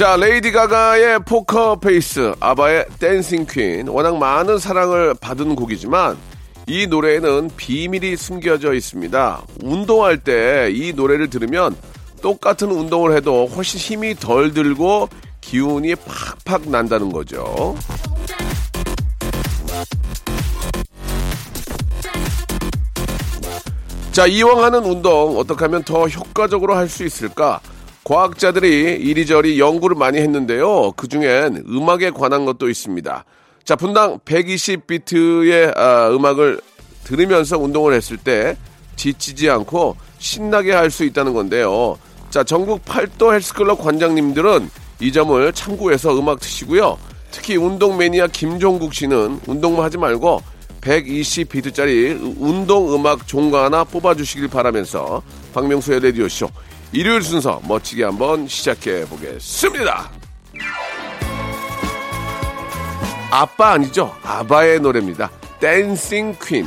자 레이디 가가의 포커 페이스 아바의 댄싱 퀸 워낙 많은 사랑을 받은 곡이지만 이 노래에는 비밀이 숨겨져 있습니다 운동할 때 이 노래를 들으면 똑같은 운동을 해도 훨씬 힘이 덜 들고 기운이 팍팍 난다는 거죠. 자, 이왕 하는 운동 어떻게 하면 더 효과적으로 할 수 있을까? 과학자들이 이리저리 연구를 많이 했는데요. 그 중엔 음악에 관한 것도 있습니다. 자, 분당 120비트의 아, 음악을 들으면서 운동을 했을 때 지치지 않고 신나게 할 수 있다는 건데요. 자, 전국 팔도 헬스클럽 관장님들은 이 점을 참고해서 음악 트시고요. 특히 운동 매니아 김종국 씨는 운동만 하지 말고 120비트짜리 운동 음악 종가 하나 뽑아주시길 바라면서 박명수의 라디오쇼 일요일 순서 멋지게 한번 시작해 보겠습니다. 아빠 아니죠? 아바의 노래입니다. 댄싱 퀸.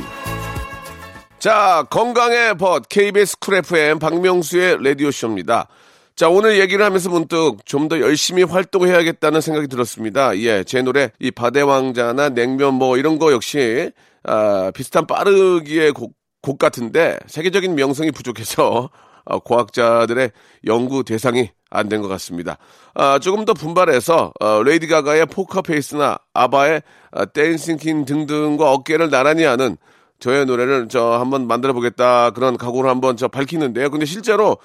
자, 건강의 벗 KBS 쿨 FM 박명수의 라디오 쇼입니다. 자, 오늘 얘기를 하면서 문득 좀 더 열심히 활동해야겠다는 생각이 들었습니다. 예, 제 노래, 이 바다의 왕자나 냉면 뭐 이런 거 역시, 아, 비슷한 빠르기의 곡, 곡 같은데, 세계적인 명성이 부족해서, 아, 과학자들의 연구 대상이 안 된 것 같습니다. 아, 조금 더 분발해서, 어, 레이디 가가의 포커페이스나 아바의 아, 댄싱퀸 등등과 어깨를 나란히 하는 저의 노래를 저 한번 만들어 보겠다 그런 각오를 한번 저 밝히는데요. 근데 실제로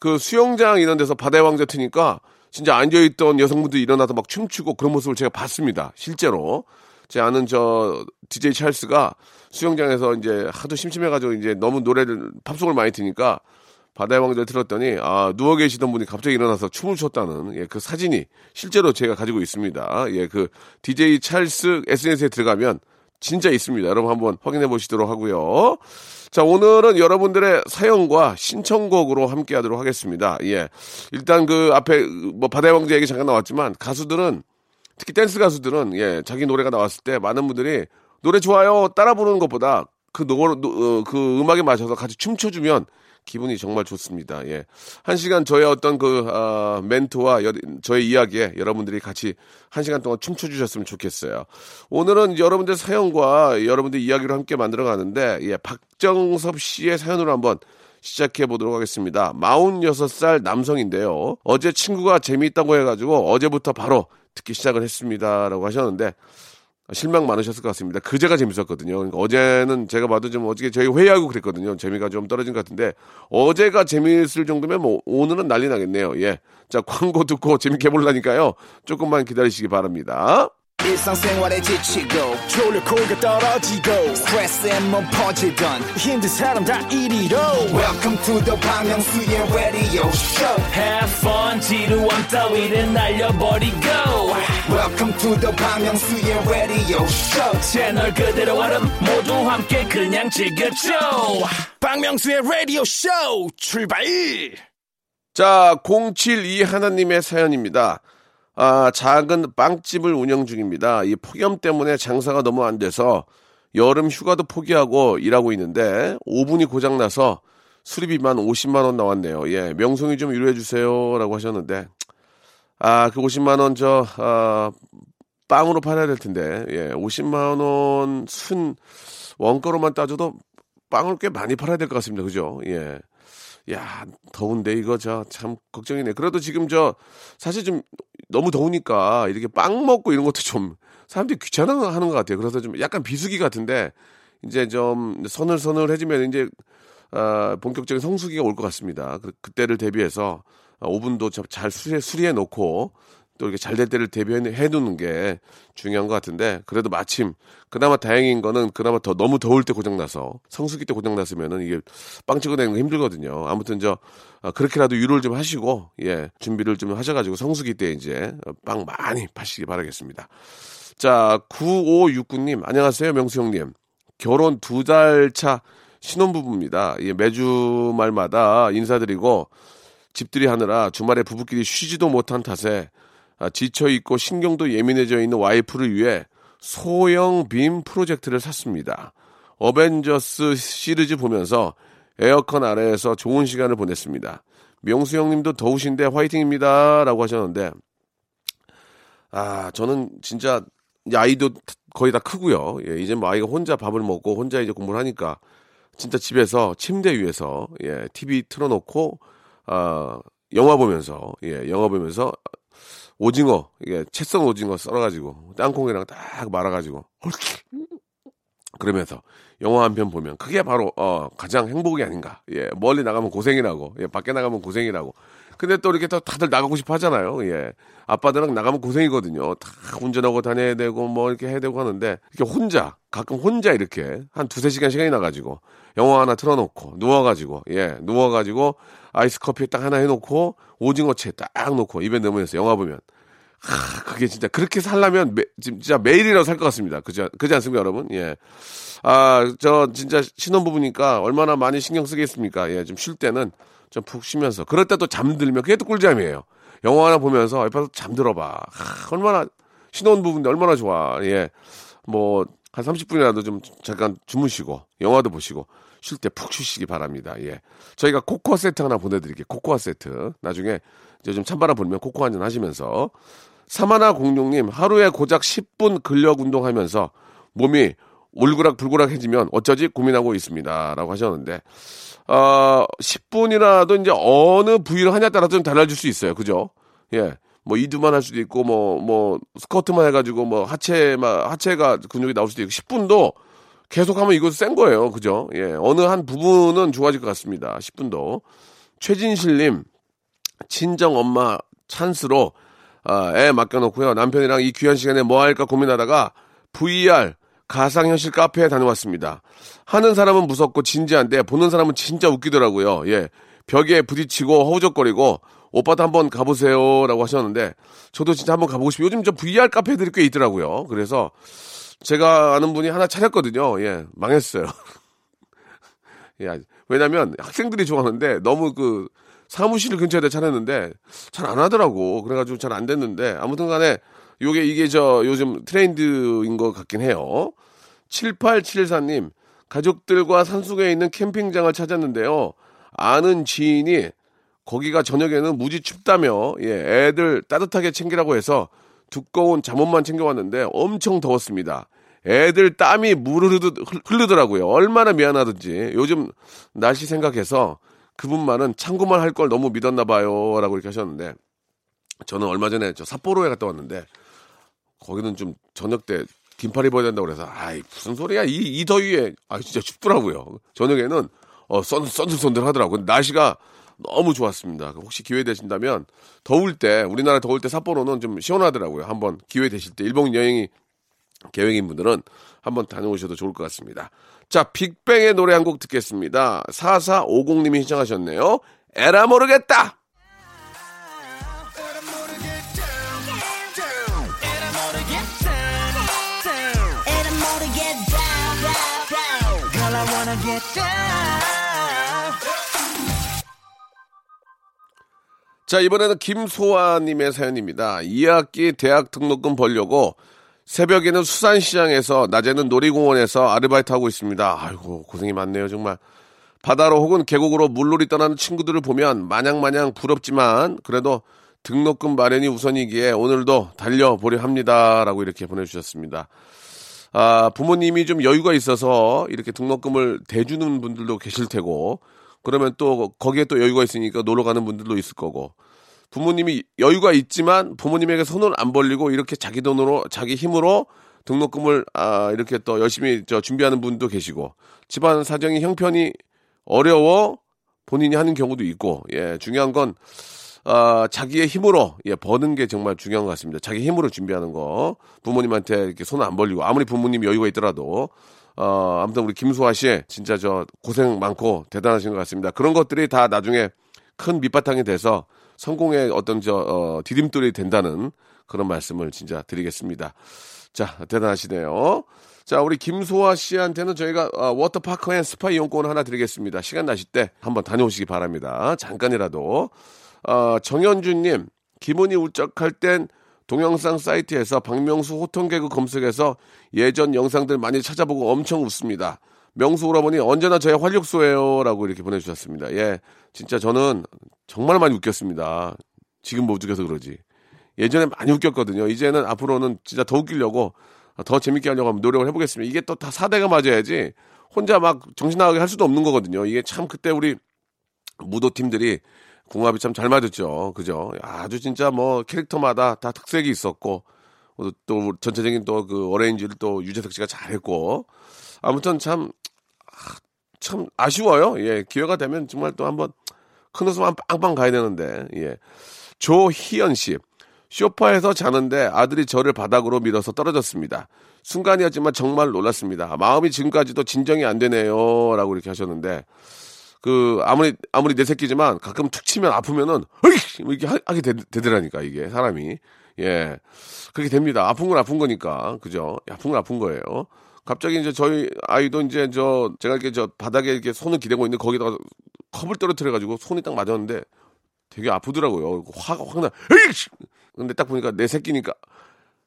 그 수영장 이런 데서 바다의 왕자 트니까 진짜 앉아있던 여성분들이 일어나서 막 춤추고 그런 모습을 제가 봤습니다. 실제로. 제 아는 저 DJ 찰스가 수영장에서 이제 하도 심심해가지고 이제 너무 노래를, 팝송을 많이 트니까 바다의 왕자를 틀었더니 아, 누워 계시던 분이 갑자기 일어나서 춤을 췄다는 예, 그 사진이 실제로 제가 가지고 있습니다. 예, 그 DJ 찰스 SNS에 들어가면 진짜 있습니다. 여러분 한번 확인해 보시도록 하고요. 자, 오늘은 여러분들의 사연과 신청곡으로 함께 하도록 하겠습니다. 예. 일단 그 앞에 뭐 바다의 왕자 얘기 잠깐 나왔지만 가수들은 특히 댄스 가수들은 예, 자기 노래가 나왔을 때 많은 분들이 노래 좋아요 따라 부르는 것보다 그 노, 어, 그 음악에 맞춰서 같이 춤춰 주면 기분이 정말 좋습니다. 예. 한 시간 저의 어떤 그, 어, 멘트와 여, 저의 이야기에 여러분들이 같이 한 시간 동안 춤춰주셨으면 좋겠어요. 오늘은 여러분들 사연과 여러분들 이야기를 함께 만들어 가는데, 예, 박정섭 씨의 사연으로 한번 시작해 보도록 하겠습니다. 46살 남성인데요. 어제 친구가 재미있다고 해가지고 어제부터 바로 듣기 시작을 했습니다. 라고 하셨는데, 실망 많으셨을 것 같습니다. 그제가 재밌었거든요. 그러니까 어제는 제가 봐도 좀 어저께 저희 회의하고 그랬거든요. 재미가 좀 떨어진 것 같은데 어제가 재미있을 정도면 뭐 오늘은 난리 나겠네요. 예. 자, 광고 듣고 재밌게 해보려니까요. 조금만 기다리시기 바랍니다. 일상생활에 지치고, 졸려 코가 떨어지고, 스트레스에 몸 퍼지던, 힘든 사람 다 이리로. welcome to the Bang Myung-soo's radio show Have fun 지루함 따위를 날려버리고 welcome to the Bang Myung-soo's radio show 채널 그대로 얼음 모두 함께 그냥 즐겨줘 박명수의 라디오 쇼 출발. 자, 072 하나님의 사연입니다. 아, 작은 빵집을 운영 중입니다. 이 폭염 때문에 장사가 너무 안 돼서 여름 휴가도 포기하고 일하고 있는데 오븐이 고장나서 수리비만 50만 원 나왔네요. 예, 명송이 좀 위로해 주세요라고 하셨는데 아, 그 50만 원 저 아, 빵으로 팔아야 될 텐데. 예, 50만 원 순 원가로만 따져도 빵을 꽤 많이 팔아야 될 것 같습니다. 그죠? 예. 야, 더운데 이거 저 참 걱정이네. 그래도 지금 저 사실 좀 너무 더우니까 이렇게 빵 먹고 이런 것도 좀 사람들이 귀찮아 하는 것 같아요. 그래서 좀 약간 비수기 같은데 이제 좀 서늘서늘해지면 이제 아, 본격적인 성수기가 올 것 같습니다. 그, 그때를 대비해서 아, 오븐도 저- 잘 수리해, 수리해 놓고 또 이렇게 잘 될 때를 대비해 두는 게 중요한 것 같은데 그래도 마침 그나마 다행인 거는 그나마 더 너무 더울 때 고장 나서 성수기 때 고장 났으면은 이게 빵 찍어내는 거 힘들거든요. 아무튼 저 아, 그렇게라도 유로를 좀 하시고 예 준비를 좀 하셔가지고 성수기 때 이제 빵 많이 파시기 바라겠습니다. 자 9569님 안녕하세요 명수 형님 결혼 두 달 차 신혼부부입니다. 예, 매주 말마다 인사드리고 집들이 하느라 주말에 부부끼리 쉬지도 못한 탓에 아, 지쳐 있고 신경도 예민해져 있는 와이프를 위해 소형 빔 프로젝트를 샀습니다. 어벤져스 시리즈 보면서 에어컨 아래에서 좋은 시간을 보냈습니다. 명수 형님도 더우신데 화이팅입니다. 라고 하셨는데, 아, 저는 진짜 아이도 거의 다 크고요. 예, 이제 뭐 아이가 혼자 밥을 먹고 혼자 이제 공부를 하니까 진짜 집에서 침대 위에서 예, TV 틀어놓고 아, 영화 보면서 예, 영화 보면서 오징어 이게 채썬 오징어 썰어가지고 땅콩이랑 딱 말아가지고 그러면서 영화 한 편 보면 그게 바로 어 가장 행복이 아닌가. 예, 멀리 나가면 고생이라고. 예, 밖에 나가면 고생이라고. 근데 또 이렇게 또 다들 나가고 싶어 하잖아요. 예. 아빠들랑 나가면 고생이거든요. 다 운전하고 다녀야 되고 뭐 이렇게 해야 되고 하는데 이렇게 혼자 가끔 혼자 이렇게 한 두세 시간 시간이 나가지고 영화 하나 틀어놓고 누워가지고 예 누워가지고 아이스 커피 딱 하나 해놓고 오징어채 딱 놓고 입에 넣으면서 영화 보면 하, 그게 진짜 그렇게 살려면 매, 진짜 매일이라도 살 것 같습니다. 그지 그지 않습니까, 여러분? 예. 아, 저 진짜 신혼부부니까 얼마나 많이 신경 쓰겠습니까? 예, 좀 쉴 때는 좀 푹 쉬면서 그럴 때 또 잠들면 그게 또 꿀잠이에요. 영화 하나 보면서 옆에서 잠들어봐. 하, 얼마나 신혼부부인데 얼마나 좋아. 예. 뭐 한 30분이라도 좀 잠깐 주무시고 영화도 보시고 쉴 때 푹 쉬시기 바랍니다. 예. 저희가 코코아 세트 하나 보내드릴게요. 코코아 세트. 나중에 이제 좀 찬바람 불면 코코아 한잔 하시면서 사마나 공룡님 하루에 고작 10분 근력 운동하면서 몸이 울그락불그락해지면 어쩌지 고민하고 있습니다 라고 하셨는데 어 10분이라도 이제 어느 부위를 하냐에 따라서 좀 달라질 수 있어요. 그죠? 예. 뭐 이두만 할 수도 있고 뭐뭐 뭐 스쿼트만 해가지고 뭐 하체만 하체가 근육이 나올 수도 있고 10분도 계속하면 이거 센 거예요. 그죠? 예. 어느 한 부분은 좋아질 것 같습니다. 10분도. 최진실님 친정 엄마 찬스로 아, 애 맡겨놓고요. 남편이랑 이 귀한 시간에 뭐 할까 고민하다가 VR 가상현실 카페에 다녀왔습니다. 하는 사람은 무섭고 진지한데 보는 사람은 진짜 웃기더라고요. 예. 벽에 부딪히고 허우적거리고 오빠도 한번 가보세요라고 하셨는데 저도 진짜 한번 가보고 싶어요. 요즘 저 VR 카페들이 꽤 있더라고요. 그래서 제가 아는 분이 하나 차렸거든요. 예, 망했어요. 예, 왜냐면 학생들이 좋아하는데 너무 그 사무실 근처에다 차렸는데 잘 안 하더라고. 그래가지고 잘 안 됐는데 아무튼 간에 요게 이게 저 요즘 트렌드인 것 같긴 해요. 7874님, 가족들과 산속에 있는 캠핑장을 찾았는데요. 아는 지인이 거기가 저녁에는 무지 춥다며, 예, 애들 따뜻하게 챙기라고 해서 두꺼운 잠옷만 챙겨왔는데 엄청 더웠습니다. 애들 땀이 물을 흐르더라고요. 얼마나 미안하든지. 요즘 날씨 생각해서 그분만은 참고만 할 걸 너무 믿었나 봐요. 라고 이렇게 하셨는데 저는 얼마 전에 저 삿포로에 갔다 왔는데 거기는 좀 저녁 때 긴팔 입어야 된다고 그래서 아이 무슨 소리야 이, 이 더위에 아 진짜 춥더라고요. 저녁에는 어 썬, 썬들썬들 하더라고요. 날씨가 너무 좋았습니다. 혹시 기회 되신다면 더울 때 우리나라 더울 때 삿포로는 좀 시원하더라고요. 한번 기회 되실 때 일본 여행이 계획인 분들은 한번 다녀오셔도 좋을 것 같습니다. 자, 빅뱅의 노래 한 곡 듣겠습니다. 4450님이 신청하셨네요. 에라 모르겠다! 자, 이번에는 김소아님의 사연입니다. 2학기 대학 등록금 벌려고 새벽에는 수산시장에서 낮에는 놀이공원에서 아르바이트 하고 있습니다. 아이고 고생이 많네요 정말. 바다로 혹은 계곡으로 물놀이 떠나는 친구들을 보면 마냥마냥 부럽지만 그래도 등록금 마련이 우선이기에 오늘도 달려보려 합니다 라고 이렇게 보내주셨습니다. 아 부모님이 좀 여유가 있어서 이렇게 등록금을 대주는 분들도 계실 테고 그러면 또 거기에 또 여유가 있으니까 놀러 가는 분들도 있을 거고. 부모님이 여유가 있지만 부모님에게 손을 안 벌리고 이렇게 자기 돈으로 자기 힘으로 등록금을 아 이렇게 또 열심히 저 준비하는 분도 계시고 집안 사정이 형편이 어려워 본인이 하는 경우도 있고 예 중요한 건 어, 자기의 힘으로 예, 버는 게 정말 중요한 것 같습니다. 자기 힘으로 준비하는 거 부모님한테 이렇게 손 안 벌리고 아무리 부모님 여유가 있더라도 어, 아무튼 우리 김수아 씨 진짜 저 고생 많고 대단하신 것 같습니다. 그런 것들이 다 나중에 큰 밑바탕이 돼서 성공의 어떤 저 어, 디딤돌이 된다는 그런 말씀을 진짜 드리겠습니다. 자 대단하시네요. 자 우리 김소아 씨한테는 저희가 어, 워터파크 앤 스파 이용권 하나 드리겠습니다. 시간 나실 때 한번 다녀오시기 바랍니다. 잠깐이라도 어, 정현주님 기분이 울적할 땐 동영상 사이트에서 박명수 호통 개그 검색해서 예전 영상들 많이 찾아보고 엄청 웃습니다. 명수 오라버니 언제나 저의 활력소예요 라고 이렇게 보내주셨습니다. 예, 진짜 저는 정말 많이 웃겼습니다. 지금 못 웃겨서 그러지. 예전에 많이 웃겼거든요. 이제는 앞으로는 진짜 더 웃기려고 더 재밌게 하려고 하면 노력을 해보겠습니다. 이게 또 다 사대가 맞아야지 혼자 막 정신 나가게 할 수도 없는 거거든요. 이게 참 그때 우리 무도 팀들이 궁합이 참 잘 맞았죠. 그죠? 아주 진짜 뭐 캐릭터마다 다 특색이 있었고 또 전체적인 또 그 어레인지를 또 유재석 씨가 잘했고 아무튼 참, 아, 참 아 쉬워요. 예, 기회가 되면 정말 또 한번 큰 웃음 한 빵빵 가야 되는데, 예. 조희연 씨. 쇼파에서 자는데 아들이 저를 바닥으로 밀어서 떨어졌습니다. 순간이었지만 정말 놀랐습니다. 마음이 지금까지도 진정이 안 되네요. 라고 이렇게 하셨는데, 그, 아무리, 아무리 내 새끼지만 가끔 툭 치면 아프면은, 으이! 뭐 이렇게 하, 게 되, 되더라니까, 이게, 사람이. 예. 그렇게 됩니다. 아픈 건 아픈 거니까. 그죠? 아픈 건 아픈 거예요. 갑자기 이제 저희 아이도 이제 저 제가 이렇게 저 바닥에 이렇게 손을 기대고 있는데 거기다가 컵을 떨어뜨려 가지고 손이 딱 맞았는데 되게 아프더라고요. 화가 확 나. 에이! 근데 딱 보니까 내 새끼니까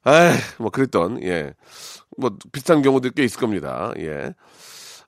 에이, 뭐 그랬던 예. 뭐 비슷한 경우도 꽤 있을 겁니다. 예.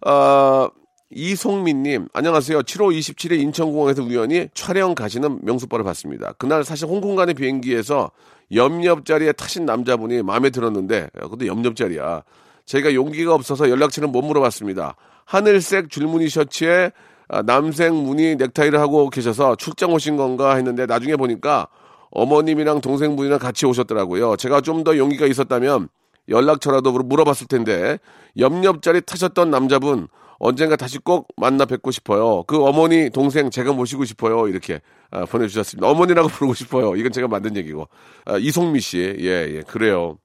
어, 이송민님, 안녕하세요. 7월 27일 인천공항에서 우연히 촬영 가시는 명수빠를 봤습니다. 그날 사실 홍콩 간의 비행기에서 옆옆자리에 타신 남자분이 마음에 들었는데, 근데 옆옆자리야. 제가 용기가 없어서 연락처는 못 물어봤습니다. 하늘색 줄무늬 셔츠에 아, 남색 무늬 넥타이를 하고 계셔서 출장 오신 건가 했는데 나중에 보니까 어머님이랑 동생분이랑 같이 오셨더라고요. 제가 좀 더 용기가 있었다면 연락처라도 물어봤을 텐데 옆옆자리 타셨던 남자분 언젠가 다시 꼭 만나 뵙고 싶어요. 그 어머니 동생 제가 모시고 싶어요. 이렇게 아, 보내주셨습니다. 어머니라고 부르고 싶어요. 이건 제가 만든 얘기고 아, 이송미 씨, 예, 예, 그래요.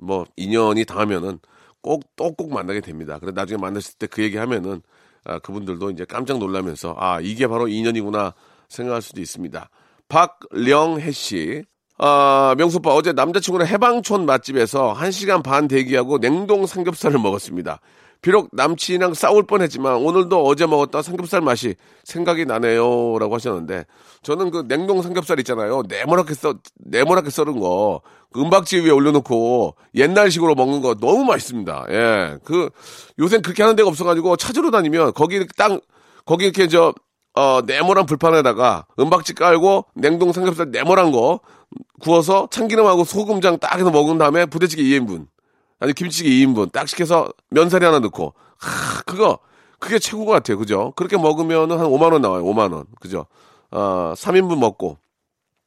뭐 인연이 닿으면은 꼭 또 꼭 만나게 됩니다. 그래 나중에 만났을 때 그 얘기하면은 아, 그분들도 이제 깜짝 놀라면서 아 이게 바로 인연이구나 생각할 수도 있습니다. 박령혜 씨. 아, 명수빠 어제 남자친구랑 해방촌 맛집에서 1시간 반 대기하고 냉동 삼겹살을 먹었습니다. 비록 남친이랑 싸울 뻔했지만 오늘도 어제 먹었던 삼겹살 맛이 생각이 나네요라고 하셨는데 저는 그 냉동 삼겹살 있잖아요 네모나게 써 네모나게 썰은 거 그 은박지 위에 올려놓고 옛날식으로 먹는 거 너무 맛있습니다. 예, 그 요새 그렇게 하는 데가 없어가지고 찾으러 다니면 거기 딱 거기 이렇게 저 어, 네모난 불판에다가 은박지 깔고 냉동 삼겹살 네모난 거 구워서 참기름하고 소금장 딱 해서 먹은 다음에 부대찌개 2인분. 아니 김치찌개 2인분 딱 시켜서 면사리 하나 넣고 하, 그거 그게 최고 것 같아요. 그죠? 그렇게 먹으면은 한 5만 원 나와요. 5만 원. 그죠? 어, 3인분 먹고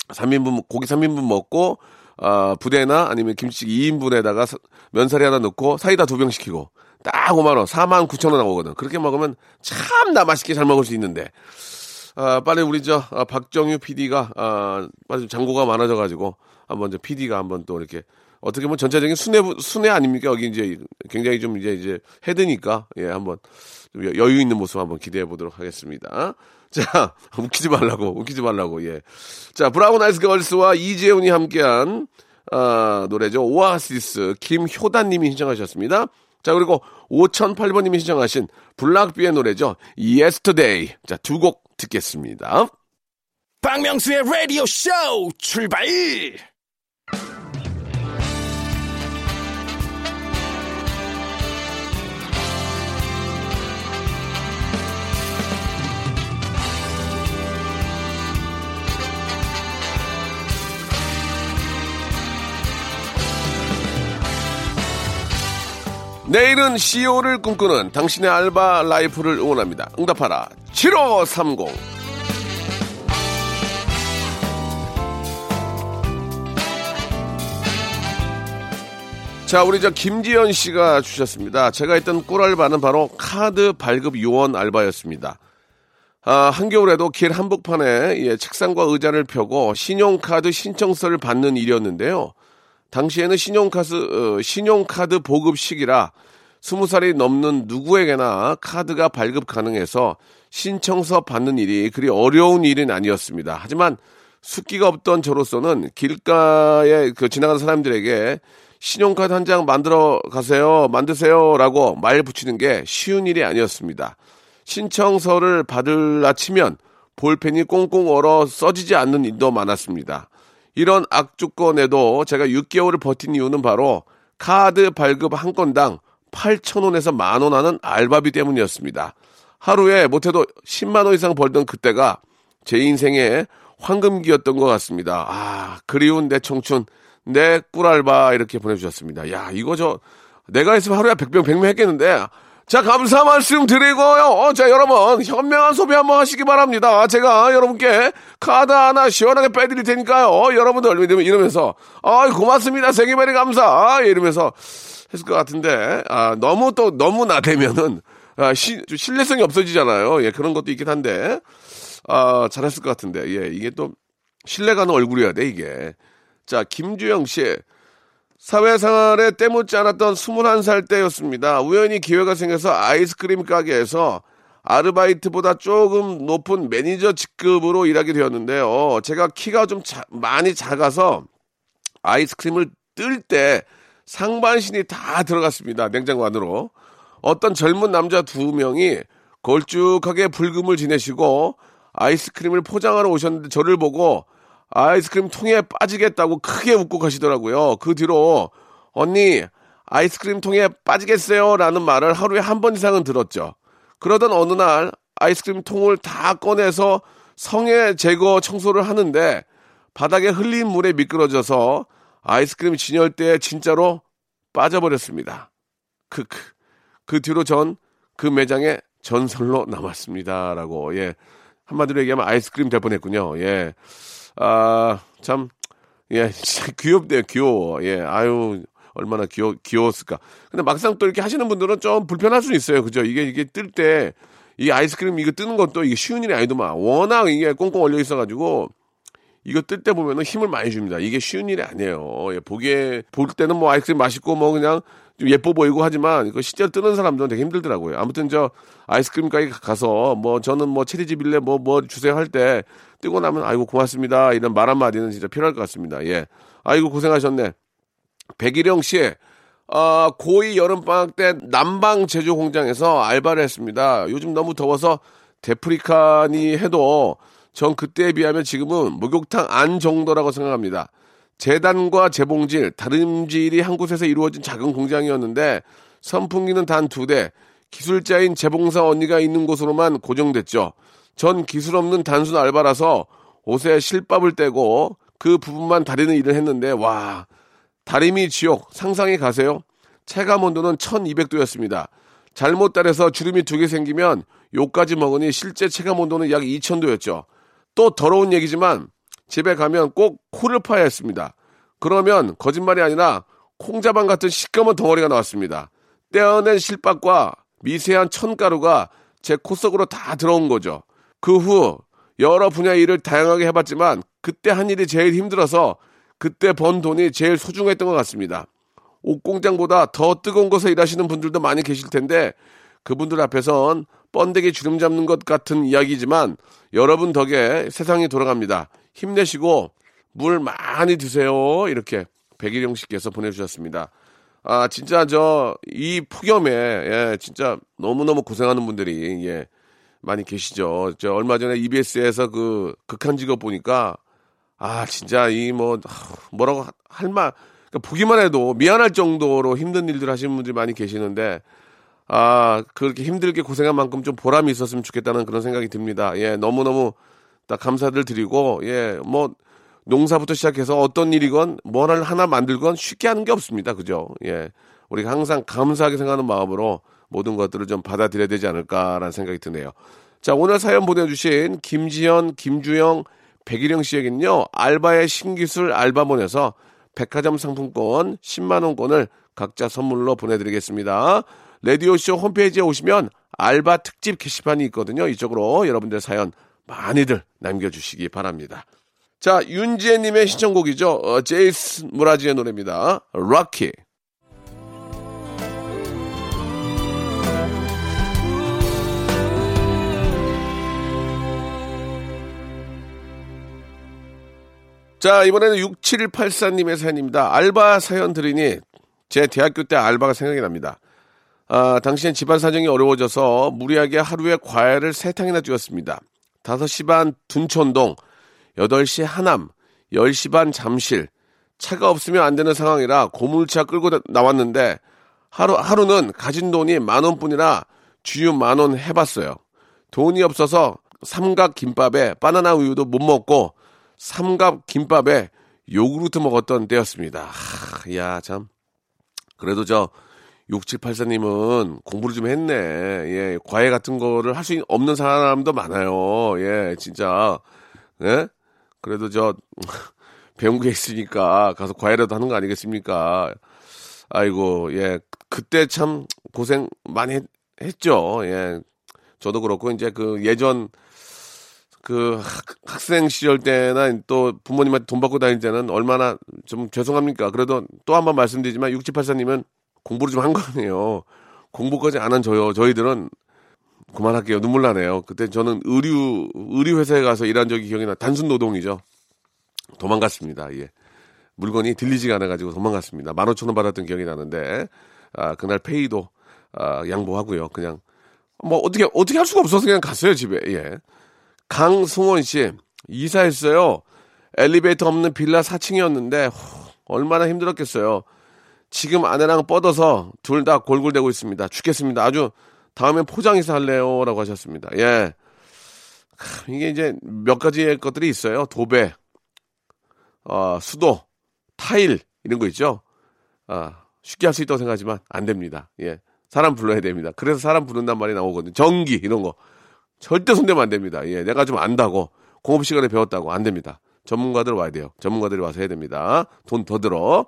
3인분 고기 3인분 먹고 어, 부대나 아니면 김치찌개 2인분에다가 사, 면사리 하나 넣고 사이다 두 병 시키고 딱 5만 원, 4만 9천 원 나오거든. 그렇게 먹으면 참 나 맛있게 잘 먹을 수 있는데. 아, 빨리 우리 저 아, 박정유 PD가 아, 빨리 장고가 많아져 가지고 한번 저 PD가 한번 또 이렇게 어떻게 보면 전체적인 순회 순회 아닙니까? 여기 이제 굉장히 좀 이제 이제 헤드니까 예, 한번 좀 여유 있는 모습 한번 기대해 보도록 하겠습니다. 자, 웃기지 말라고, 웃기지 말라고, 예. 자, 브라운 아이스 걸스와 이재훈이 함께한, 아, 노래죠. 오아시스, 김효단님이 신청하셨습니다. 자, 그리고 5008번님이 신청하신 블락비의 노래죠. Yesterday. 자, 두 곡 듣겠습니다. 박명수의 라디오 쇼 출발! 내일은 CEO를 꿈꾸는 당신의 알바 라이프를 응원합니다. 응답하라. 7530. 자, 우리 저 김지연 씨가 주셨습니다. 제가 했던 꿀알바는 바로 카드 발급 요원 알바였습니다. 아, 한겨울에도 길 한복판에 예, 책상과 의자를 펴고 신용카드 신청서를 받는 일이었는데요. 당시에는 신용카드, 어, 신용카드 보급 시기라 스무 살이 넘는 누구에게나 카드가 발급 가능해서 신청서 받는 일이 그리 어려운 일은 아니었습니다. 하지만 숫기가 없던 저로서는 길가에 그 지나가는 사람들에게 신용카드 한 장 만들어 가세요, 만드세요 라고 말 붙이는 게 쉬운 일이 아니었습니다. 신청서를 받을라 치면 볼펜이 꽁꽁 얼어 써지지 않는 일도 많았습니다. 이런 악조건에도 제가 6개월을 버틴 이유는 바로 카드 발급 한 건당 8,000원에서 만원 하는 알바비 때문이었습니다. 하루에 못해도 10만원 이상 벌던 그때가 제 인생의 황금기였던 것 같습니다. 아, 그리운 내 청춘, 내 꿀알바 이렇게 보내주셨습니다. 야, 이거 저, 내가 했으면 하루에 100병 100명 했겠는데, 자, 감사 말씀 드리고요. 어, 자, 여러분, 현명한 소비 한번 하시기 바랍니다. 제가 여러분께 카드 하나 시원하게 빼드릴 테니까요. 어, 여러분들 이러면서, 아, 고맙습니다. 세계메리 감사. 이러면서 했을 것 같은데, 아, 너무 또, 너무 나대면은, 아, 시, 신뢰성이 없어지잖아요. 예, 그런 것도 있긴 한데, 아, 잘했을 것 같은데, 예, 이게 또, 신뢰가는 얼굴이어야 돼, 이게. 자, 김주영 씨. 사회생활에 때묻지 않았던 21살 때였습니다. 우연히 기회가 생겨서 아이스크림 가게에서 아르바이트보다 조금 높은 매니저 직급으로 일하게 되었는데요. 제가 키가 좀 자, 많이 작아서 아이스크림을 뜰 때 상반신이 다 들어갔습니다. 냉장고 안으로. 어떤 젊은 남자 두 명이 걸쭉하게 불금을 지내시고 아이스크림을 포장하러 오셨는데 저를 보고 아이스크림 통에 빠지겠다고 크게 웃고 가시더라고요. 그 뒤로 언니 아이스크림 통에 빠지겠어요? 라는 말을 하루에 한 번 이상은 들었죠. 그러던 어느 날 아이스크림 통을 다 꺼내서 성에 제거 청소를 하는데 바닥에 흘린 물에 미끄러져서 아이스크림 진열대에 진짜로 빠져버렸습니다. 크크. 그 뒤로 전 그 매장에 전설로 남았습니다. 라고, 예. 한마디로 얘기하면 아이스크림 될 뻔했군요. 예. 아, 참, 예, 진짜 귀엽대요, 귀여워. 예, 아유, 얼마나 귀여, 귀여웠을까. 근데 막상 또 이렇게 하시는 분들은 좀 불편할 수 있어요. 그죠? 이게, 이게 뜰 때, 이 아이스크림 이거 뜨는 것도 이게 쉬운 일이 아니더만. 워낙 이게 꽁꽁 얼려 있어가지고, 이거 뜰 때 보면은 힘을 많이 줍니다. 이게 쉬운 일이 아니에요. 예, 보기에, 볼 때는 뭐 아이스크림 맛있고 뭐 그냥 좀 예뻐 보이고 하지만 이거 실제로 뜨는 사람들은 되게 힘들더라고요. 아무튼 저 아이스크림 가게 가서 뭐 저는 뭐 체리집일래 뭐, 뭐 주세요 할 때 뜨고 나면 아이고 고맙습니다. 이런 말 한마디는 진짜 필요할 것 같습니다. 예. 아이고 고생하셨네. 백일영 씨, 아, 고2 여름방학 때 남방 제조 공장에서 알바를 했습니다. 요즘 너무 더워서 데프리카니 해도 전 그때에 비하면 지금은 목욕탕 안 정도라고 생각합니다. 재단과 재봉질, 다림질이 한 곳에서 이루어진 작은 공장이었는데 선풍기는 단 두 대, 기술자인 재봉사 언니가 있는 곳으로만 고정됐죠. 전 기술 없는 단순 알바라서 옷에 실밥을 떼고 그 부분만 다리는 일을 했는데 와 다리미 지옥 상상이 가세요? 체감 온도는 1200도였습니다. 잘못 따라서 주름이 두 개 생기면 요까지 먹으니 실제 체감 온도는 약 2000도였죠. 또 더러운 얘기지만 집에 가면 꼭 코를 파야 했습니다. 그러면 거짓말이 아니라 콩자반 같은 시꺼먼 덩어리가 나왔습니다. 떼어낸 실밥과 미세한 천가루가 제 코 속으로 다 들어온 거죠. 그 후 여러 분야 일을 다양하게 해봤지만 그때 한 일이 제일 힘들어서 그때 번 돈이 제일 소중했던 것 같습니다. 옷공장보다 더 뜨거운 곳에 일하시는 분들도 많이 계실 텐데 그분들 앞에선 번데기 주름 잡는 것 같은 이야기지만 여러분 덕에 세상이 돌아갑니다. 힘내시고 물 많이 드세요. 이렇게 백일영 씨께서 보내주셨습니다. 아 진짜 저 이 폭염에 예 진짜 너무 너무 고생하는 분들이 예 많이 계시죠. 저 얼마 전에 EBS에서 그 극한 직업 보니까 아 진짜 이 뭐 뭐라고 할말 그러니까 보기만 해도 미안할 정도로 힘든 일들 하시는 분들이 많이 계시는데 아 그렇게 힘들게 고생한 만큼 좀 보람이 있었으면 좋겠다는 그런 생각이 듭니다. 예 너무 너무 딱 감사들 드리고 예뭐 농사부터 시작해서 어떤 일이건 뭘 하나 만들건 쉽게 하는 게 없습니다. 그죠? 예. 우리가 항상 감사하게 생각하는 마음으로 모든 것들을 좀 받아들여야 되지 않을까라는 생각이 드네요. 자, 오늘 사연 보내주신 김지현, 김주영, 백일영 씨에게는요, 알바의 신기술 알바몬에서 백화점 상품권 10만원권을 각자 선물로 보내드리겠습니다. 레디오쇼 홈페이지에 오시면 알바 특집 게시판이 있거든요. 이쪽으로 여러분들 사연 많이들 남겨주시기 바랍니다. 자, 윤지혜님의 신청곡이죠. 어, 제이스 무라지의 노래입니다. 럭키. 자, 이번에는 6784님의 사연입니다. 알바 사연 들으니 제 대학교 때 알바가 생각이 납니다. 아, 당시엔 집안 사정이 어려워져서 무리하게 하루에 과외를 세 탕이나 뛰었습니다. 5시 반 둔촌동, 8시 하남, 10시 반 잠실. 차가 없으면 안 되는 상황이라 고물차 끌고 나왔는데 하루, 하루는 가진 돈이 만 원뿐이라 주유 만 원 해봤어요. 돈이 없어서 삼각 김밥에 바나나 우유도 못 먹고 삼갑 김밥에 요구르트 먹었던 때였습니다. 하, 야, 참. 그래도 저 6784님은 공부를 좀 했네. 예, 과외 같은 거를 할 수 없는 사람도 많아요. 예, 진짜. 예? 그래도 저, 배운 게 있으니까 가서 과외라도 하는 거 아니겠습니까? 아이고, 예. 그때 참 고생 많이 했, 했죠. 예. 저도 그렇고, 이제 그 예전 그 학, 생 시절 때나 또 부모님한테 돈 받고 다닐 때는 얼마나 좀 죄송합니까? 그래도 또 한 번 말씀드리지만 6784님은 공부를 좀 한거 아니에요. 공부까지 안 한 저요. 저희들은 그만할게요. 눈물 나네요. 그때 저는 의류, 의류 회사에 가서 일한 적이 기억이 나. 단순 노동이죠. 도망갔습니다. 예. 물건이 들리지가 않아가지고 도망갔습니다. 만 오천 원 받았던 기억이 나는데, 아, 그날 페이도, 아, 양보하고요. 그냥, 뭐, 어떻게, 어떻게 할 수가 없어서 그냥 갔어요, 집에. 예. 강승원 씨, 이사했어요. 엘리베이터 없는 빌라 4층이었는데, 얼마나 힘들었겠어요. 지금 아내랑 뻗어서 둘 다 골골대고 있습니다. 죽겠습니다. 아주 다음엔 포장해서 할래요. 라고 하셨습니다. 예. 이게 이제 몇 가지의 것들이 있어요. 도배, 어, 수도, 타일, 이런 거 있죠. 아, 쉽게 할 수 있다고 생각하지만 안 됩니다. 예. 사람 불러야 됩니다. 그래서 사람 부른단 말이 나오거든요. 전기, 이런 거. 절대 손대면 안 됩니다. 예, 내가 좀 안다고 공업 시간에 배웠다고 안 됩니다. 전문가들 와야 돼요. 전문가들이 와서 해야 됩니다. 돈 더 들어.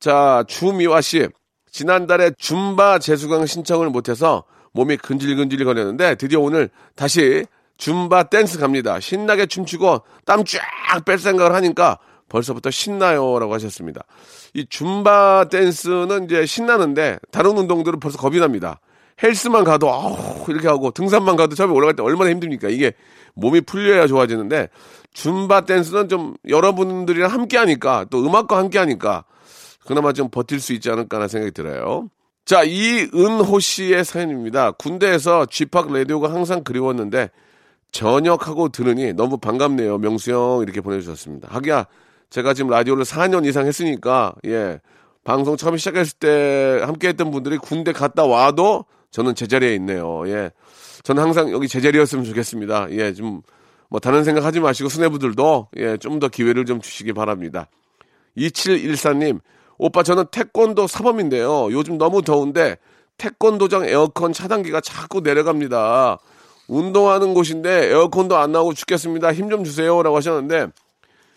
자, 주미화 씨. 지난달에 줌바 재수강 신청을 못해서 몸이 근질근질 거렸는데 드디어 오늘 다시 줌바 댄스 갑니다. 신나게 춤추고 땀 쫙 뺄 생각을 하니까 벌써부터 신나요. 라고 하셨습니다. 이 줌바 댄스는 이제 신나는데 다른 운동들은 벌써 겁이 납니다. 헬스만 가도 아우 이렇게 하고 등산만 가도 처음에 올라갈 때 얼마나 힘듭니까? 이게 몸이 풀려야 좋아지는데 줌바 댄스는 좀 여러분들이랑 함께 하니까 또 음악과 함께 하니까 그나마 좀 버틸 수 있지 않을까 하는 생각이 들어요. 자, 이은호 씨의 사연입니다. 군대에서 쥐팍 라디오가 항상 그리웠는데 전역하고 들으니 너무 반갑네요. 명수 형 이렇게 보내주셨습니다. 하기야 제가 지금 라디오를 4년 이상 했으니까 예 방송 처음 시작했을 때 함께했던 분들이 군대 갔다 와도 저는 제자리에 있네요. 예. 저는 항상 여기 제자리였으면 좋겠습니다. 예, 좀, 뭐, 다른 생각 하지 마시고, 수뇌부들도, 예, 좀 더 기회를 좀 주시기 바랍니다. 2714님, 오빠 저는 태권도 사범인데요. 요즘 너무 더운데, 태권도장 에어컨 차단기가 자꾸 내려갑니다. 운동하는 곳인데 에어컨도 안 나오고 죽겠습니다. 힘 좀 주세요. 라고 하셨는데,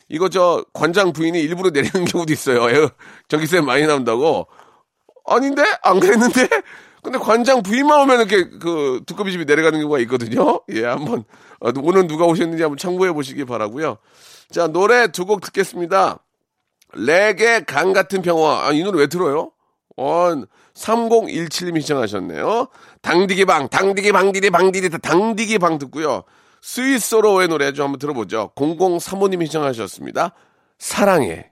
이거 저 관장 부인이 일부러 내리는 경우도 있어요. 에어, 전기세 많이 나온다고. 아닌데? 안 그랬는데? 근데 관장 부인만 오면 이렇게 그 두꺼비 집이 내려가는 경우가 있거든요. 예, 한번 어, 오늘 누가 오셨는지 한번 참고해 보시기 바라고요. 자, 노래 두 곡 듣겠습니다. 레게 강 같은 평화. 아, 이 노래 왜 들어요? 어, 3017님이 시청하셨네요. 당디기 방, 당디기 방디디 방디디 당디기 방 듣고요. 스위스로의 노래 좀 한번 들어보죠. 0035님이 시청하셨습니다. 사랑해.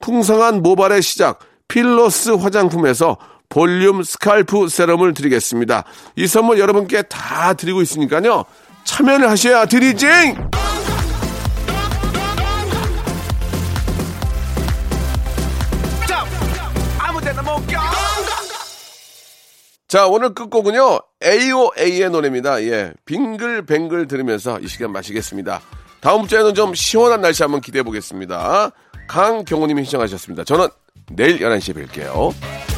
풍성한 모발의 시작 필로스 화장품에서 볼륨 스칼프 세럼을 드리겠습니다. 이 선물 여러분께 다 드리고 있으니까요. 참여를 하셔야 드리지! 자, 오늘 끝곡은요, AOA의 노래입니다. 예. 빙글뱅글 들으면서 이 시간 마시겠습니다. 다음 주에는 좀 시원한 날씨 한번 기대해 보겠습니다. 강경호님이 신청하셨습니다. 저는 내일 11시에 뵐게요.